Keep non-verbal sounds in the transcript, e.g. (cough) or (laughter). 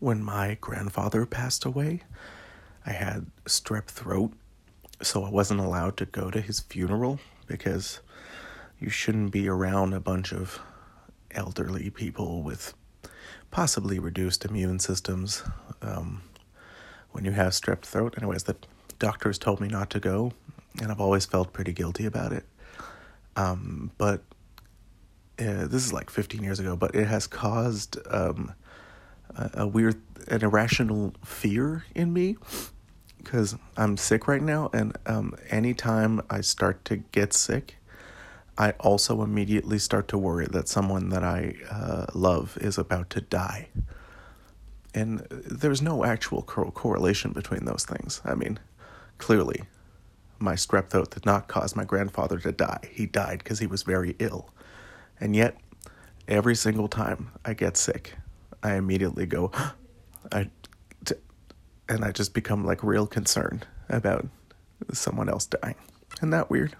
when my grandfather passed away, I had strep throat, so I wasn't allowed to go to his funeral because you shouldn't be around a bunch of elderly people with possibly reduced immune systems um, when you have strep throat. Anyways, the doctors told me not to go, and I've always felt pretty guilty about it. Um, but uh, this is like 15 years ago, but it has caused um, a, weird, an irrational fear in me because I'm sick right now, and um, anytime I start to get sick, I also immediately start to worry that someone that I uh, love is about to die. And there's no actual co- correlation between those things. I mean, clearly, my strep throat did not cause my grandfather to die. He died because he was very ill. And yet, every single time I get sick, I immediately go, (gasps) I, t- and I just become like real concerned about someone else dying. Isn't that weird?